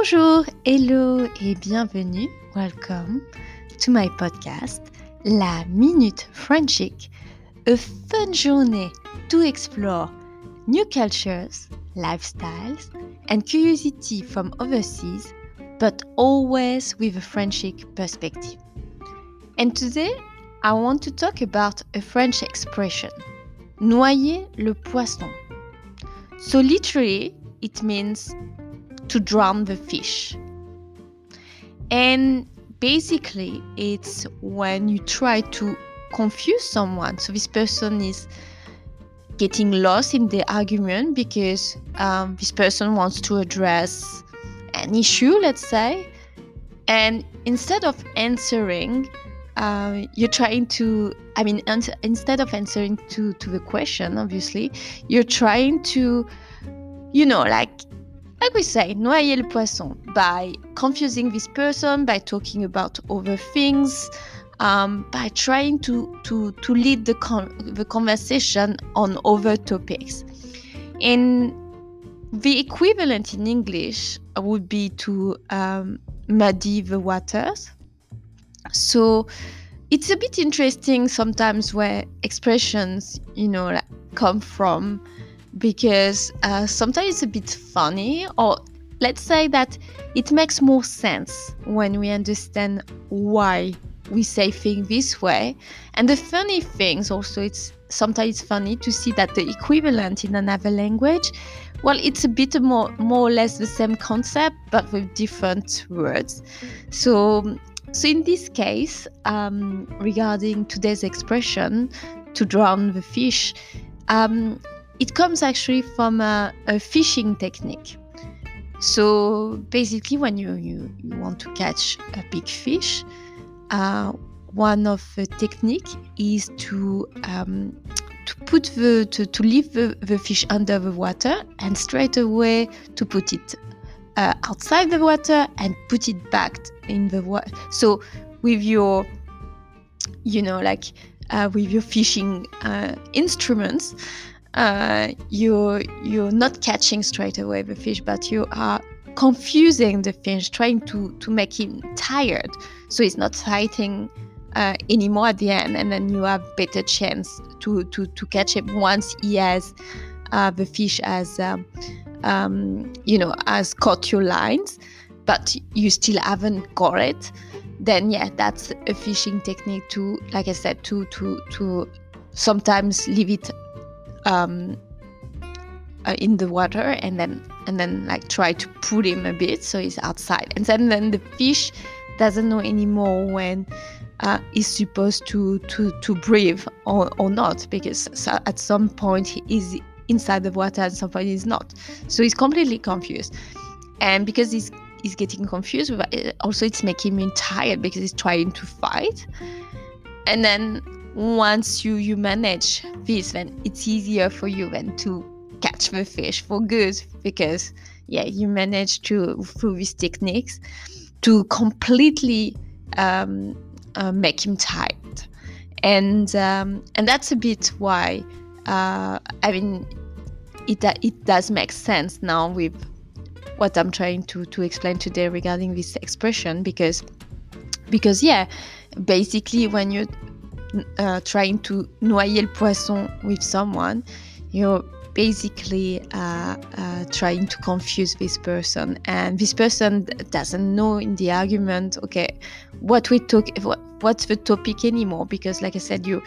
Bonjour, hello et bienvenue. Welcome to my podcast, La Minute Frenchic, a fun journée to explore new cultures, lifestyles, and curiosity from overseas, but always with a Frenchic perspective. And today, I want to talk about a French expression, noyer le poisson. So, literally, it means to drown the fish. And basically, it's when you try to confuse someone. So, this person is getting lost in the argument because um, this person wants to address an issue, let's say. And instead of answering, uh, you're trying to i mean ans- instead of answering to to the question obviously you're trying to you know like like we say noyer le poisson. By confusing this person by talking about other things um, by trying to to to lead the con- the conversation on other topics. And the equivalent in english would be to um, muddy the waters. So it's a bit interesting sometimes where expressions you know like, come from because uh, sometimes it's a bit funny or let's say that it makes more sense when we understand why we say things this way. And the funny things also it's sometimes funny to see that the equivalent in another language well it's a bit more more or less the same concept but with different words. So so, in this case, um, regarding today's expression, to drown the fish, um, it comes actually from a, a, fishing technique. So, basically, when you, you, you want to catch a big fish, uh, one of the technique is to um, to put the to, to leave the, the fish under the water and straight away to put it uh, outside the water and put it back in the water. So with your, you know, like uh, with your fishing uh, instruments, uh, you're you're not catching straight away the fish, but you are confusing the fish, trying to to make him tired, so he's not fighting uh, anymore at the end, and then you have better chance to to to catch him once he has uh, the fish as um, um, you know, has caught your lines, but you still haven't got it, then yeah, that's a fishing technique to, like I said, to to to sometimes leave it um, uh, in the water and then and then like try to pull him a bit so he's outside, and then then the fish doesn't know anymore when uh, supposed to to to breathe or, or not because at some point he is inside the water and somebody he's not. So he's completely confused. And because he's he's getting confused, also it's making him tired because he's trying to fight. And then once you you manage this, then it's easier for you then to catch the fish for good because yeah, you manage to through these techniques to completely um, uh, make him tired. And um, and that's a bit why uh, I mean, it it does make sense now with what I'm trying to to explain today regarding this expression because because yeah, basically when you're uh, trying to noyer le poisson with someone, you're basically uh, uh, trying to confuse this person, and this person doesn't know in the argument. Okay, what we talk, what, what's the topic anymore? Because, like I said, you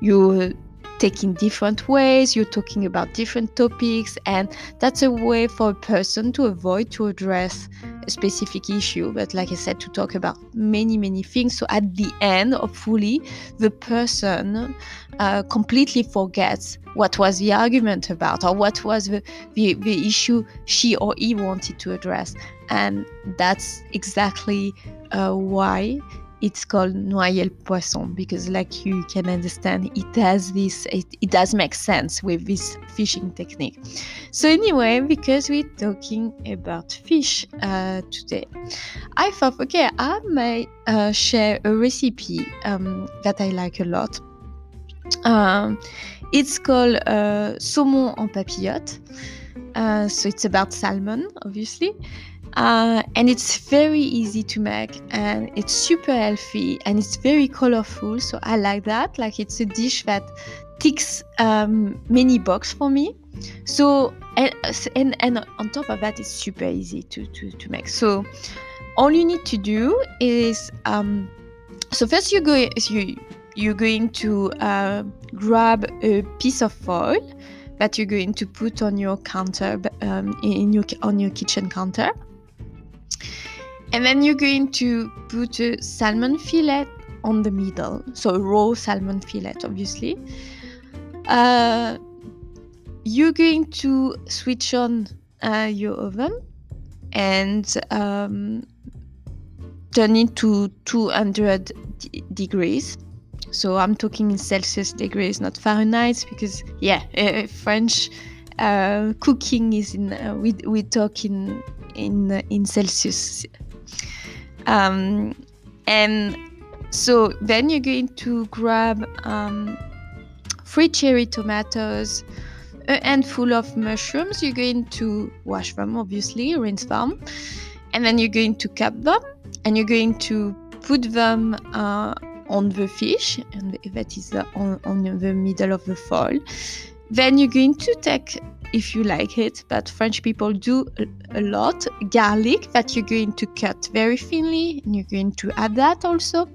you taking different ways, you're talking about different topics, and that's a way for a person to avoid to address specific issue. But like I said, to talk about many, many things. So at the end, hopefully, the person uh, completely forgets what was the argument about or what was the, the, the issue she or he wanted to address. And that's exactly uh, why it's called noyer poisson because like you can understand it has this it, it does make sense with this fishing technique. So anyway because we're talking about fish uh, today i thought okay i may uh, share a recipe um, that i like a lot. Um, it's called uh, saumon en papillote. Uh, so it's about salmon obviously uh, and it's very easy to make and it's super healthy and it's very colorful so i like that. Like it's a dish that ticks um, many boxes for me. So and, and and on top of that it's super easy to to, to make. So all you need to do is um, so first you go you you're going to uh, grab a piece of foil that you're going to put on your counter um, in your on your kitchen counter and then you're going to put a salmon fillet on the middle. So raw salmon fillet obviously. Uh, you're going to switch on uh, your oven and um, turn it to 200 d- degrees. So I'm talking in Celsius degrees, not Fahrenheit, because yeah, uh, French uh, cooking is in uh, we we talk in in uh, in Celsius. Um, and so then you're going to grab um, three cherry tomatoes, a handful of mushrooms. You're going to wash them, obviously, rinse them, and then you're going to cut them, and you're going to put them uh, on the fish, and that is on, on the middle of the foil. Then you're going to take, if you like it, but French people do a, lot, garlic that you're going to cut very thinly, and you're going to add that also.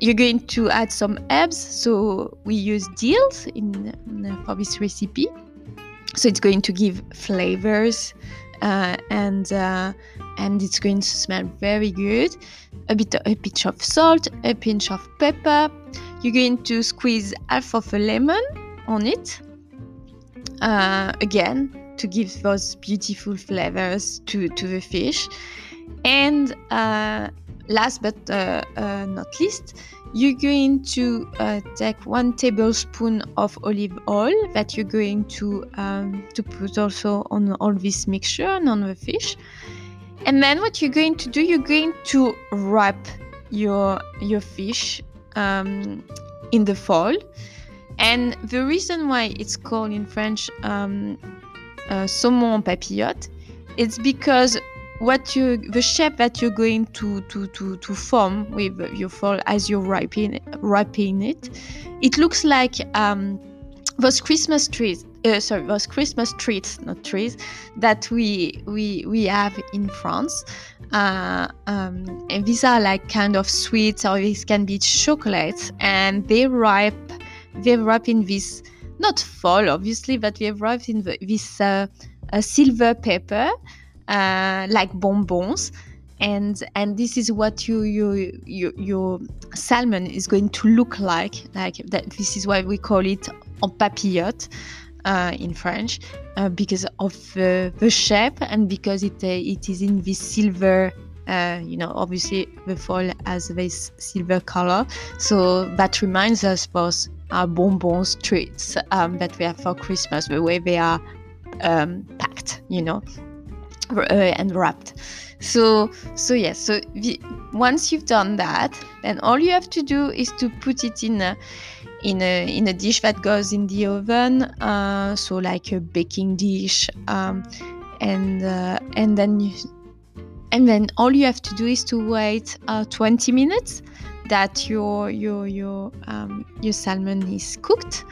You're going to add some herbs, so we use dill in, in for this recipe. So it's going to give flavors uh, and uh, and it's going to smell very good. A bit, a pinch of salt, a pinch of pepper. You're going to squeeze half of a lemon on it. Uh, again, to give those beautiful flavors to, to the fish. And uh, last but uh, uh, not least, you're going to uh, take one tablespoon of olive oil that you're going to um, to put also on all this mixture and on the fish and then what you're going to do you're going to wrap your your fish um, in the foil and the reason why it's called in french um, uh, saumon papillote it's because what you the shape that you're going to to to, to form with your foil as you're wrapping wrapping it it looks like um, those christmas trees uh, sorry those christmas trees not trees that we we we have in france. Uh, um, and these are like kind of sweets or these can be chocolates and they wrap they wrap in this not foil obviously but they wrap in the, this uh, silver paper uh, like bonbons. And and this is what you, you, you, your salmon is going to look like like that this is why we call it en papillote uh, in French uh, because of the shape and because it uh, it is in this silver uh, you know, obviously the foil has this silver color, so that reminds us both our bonbons treats um, that we have for Christmas, the way they are um, packed, you know, uh, and wrapped. So, so yes. So the, once you've done that, then all you have to do is to put it in a in a in a dish that goes in the oven. Uh, so like a baking dish, um, and uh, and then you, and then all you have to do is to wait uh, 20 minutes that your your your um, your salmon is cooked,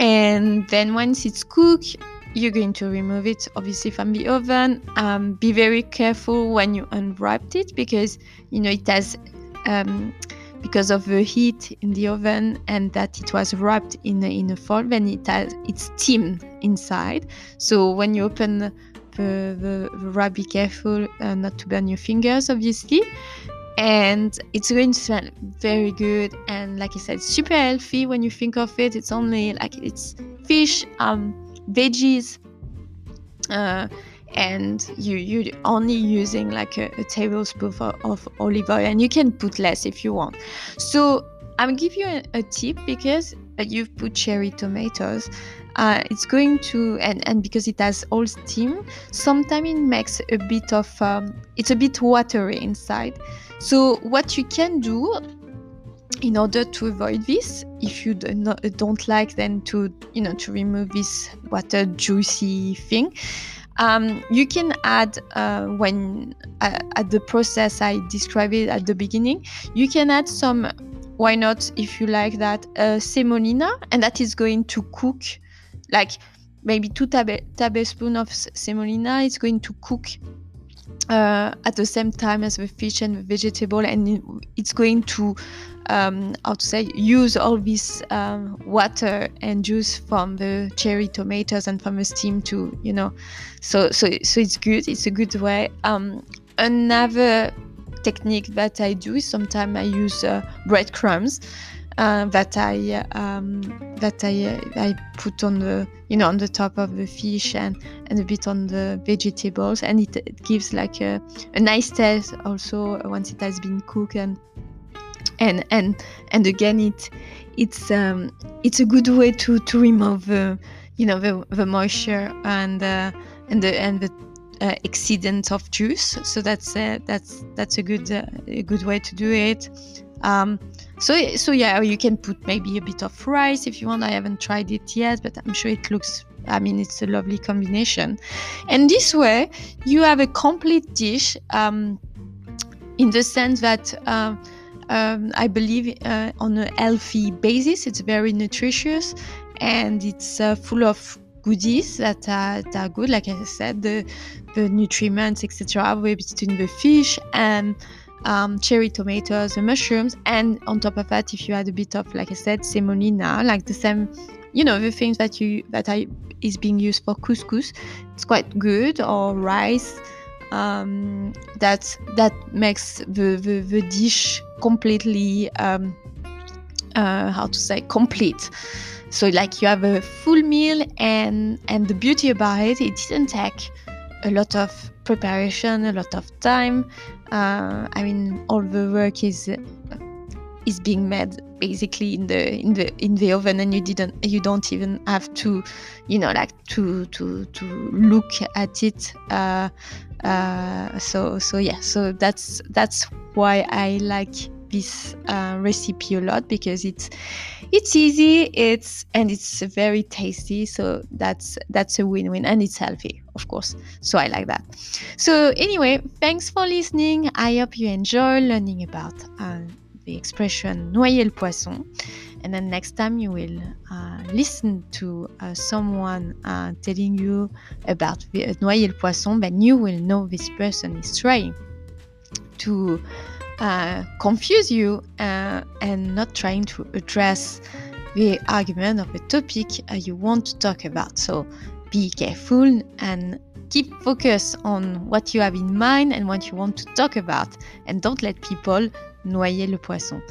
and then once it's cooked you're going to remove it obviously from the oven. Um, be very careful when you unwrap it because you know it has um, because of the heat in the oven and that it was wrapped in a, in a foil then it has it's steamed inside. So when you open the, the, the wrap be careful uh, not to burn your fingers obviously and it's going to smell very good and like i said super healthy when you think of it. It's only like it's fish um veggies uh, and you you only using like a, a tablespoon of, of, olive oil and you can put less if you want. So i'll give you a, a tip because uh, you've put cherry tomatoes uh, it's going to and, and because it has all steam sometimes it makes a bit of um, it's a bit watery inside so what you can do in order to avoid this if you don't like then to you know to remove this water juicy thing um, you can add uh, when uh, at the process I described it at the beginning. You can add some. Why not, if you like that, semolina, and that is going to cook, like maybe two tab- tablespoons of semolina. It's going to cook uh, at the same time as the fish and the vegetable, and it's going to um, how to say use all this um, water and juice from the cherry tomatoes and from the steam to you know. So so so it's good. It's a good way. Um, another technique that i do. Is sometimes i use uh, breadcrumbs uh, that I um, that I uh, I put on the you know on the top of the fish and and a bit on the vegetables. And it, it gives like a, a nice taste also once it has been cooked. And and and and again it it's um, it's a good way to to remove the you know the, the moisture and uh, and the and the uh, exceedance of juice so that's uh, that's that's a good uh, a good way to do it um, so so yeah you can put maybe a bit of rice if you want i haven't tried it yet but i'm sure it looks I mean, it's a lovely combination. And this way, you have a complete dish um, in the sense that uh, um, I believe uh, on a healthy basis. It's very nutritious and it's uh, full of goodies that are, that are good. Like I said, the, the nutriments, etc., between the fish and um, cherry tomatoes, the mushrooms, and on top of that, if you add a bit of, like I said, semolina, like the same, you know, the things that you that I is being used for couscous, it's quite good, or rice um, that that makes the, the, the dish completely um, uh, how to say complete so like you have a full meal and and the beauty about it it didn't take a lot of preparation a lot of time. Uh, i mean all the work is is being made basically in the in the in the oven and you didn't you don't even have to you know like to to to look at it. Uh, uh, so so yeah. So that's that's why i like this uh, recipe a lot because it's it's easy it's and it's very tasty so that's that's a win-win and it's healthy of course. So i like that. So anyway thanks for listening. I hope you enjoy learning about uh, the expression noyer le poisson. And then next time you will uh, listen to uh, someone uh, telling you about uh, noyer le poisson then you will know this person is trying to uh, confuse you uh, and not trying to address the argument of the topic you want to talk about. So be careful and keep focus on what you have in mind and what you want to talk about and don't let people noyer le poisson.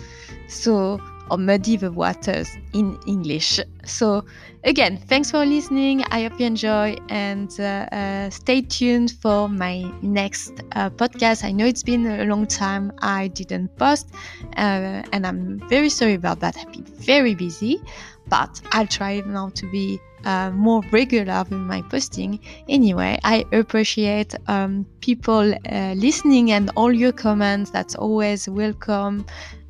So or muddy the waters in English. So, again, thanks for listening. I hope you enjoy and uh, uh, stay tuned for my next uh, podcast. I know it's been a long time I didn't post, uh, and I'm very sorry about that. I've been very busy, but I'll try now to be uh, more regular with my posting. Anyway, I appreciate um, people uh, listening and all your comments. That's always welcome.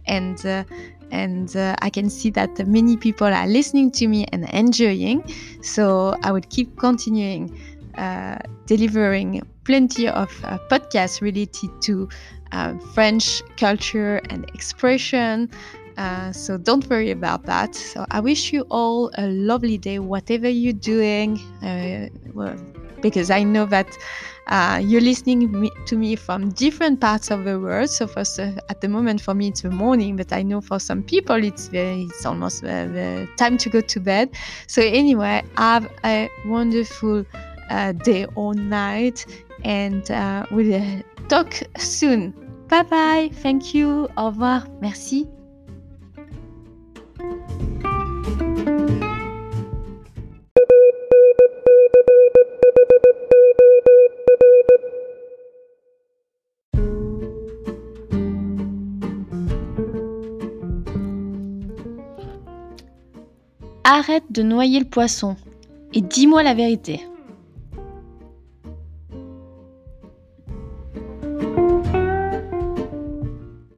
And uh, and uh, I can see that many people are listening to me and enjoying. So I will keep continuing uh, delivering plenty of uh, podcasts related to uh, French culture and expression. Uh, so don't worry about that. So I wish you all a lovely day, whatever you're doing. Uh, well, because I know that uh, you're listening to me from different parts of the world. So for at the moment for me it's the morning, but I know for some people it's it's almost the, the time to go to bed. So anyway, have a wonderful uh, day or night, and uh, we'll talk soon. Bye bye. Thank you. Au revoir. Merci. Arrête de noyer le poisson et dis-moi la vérité.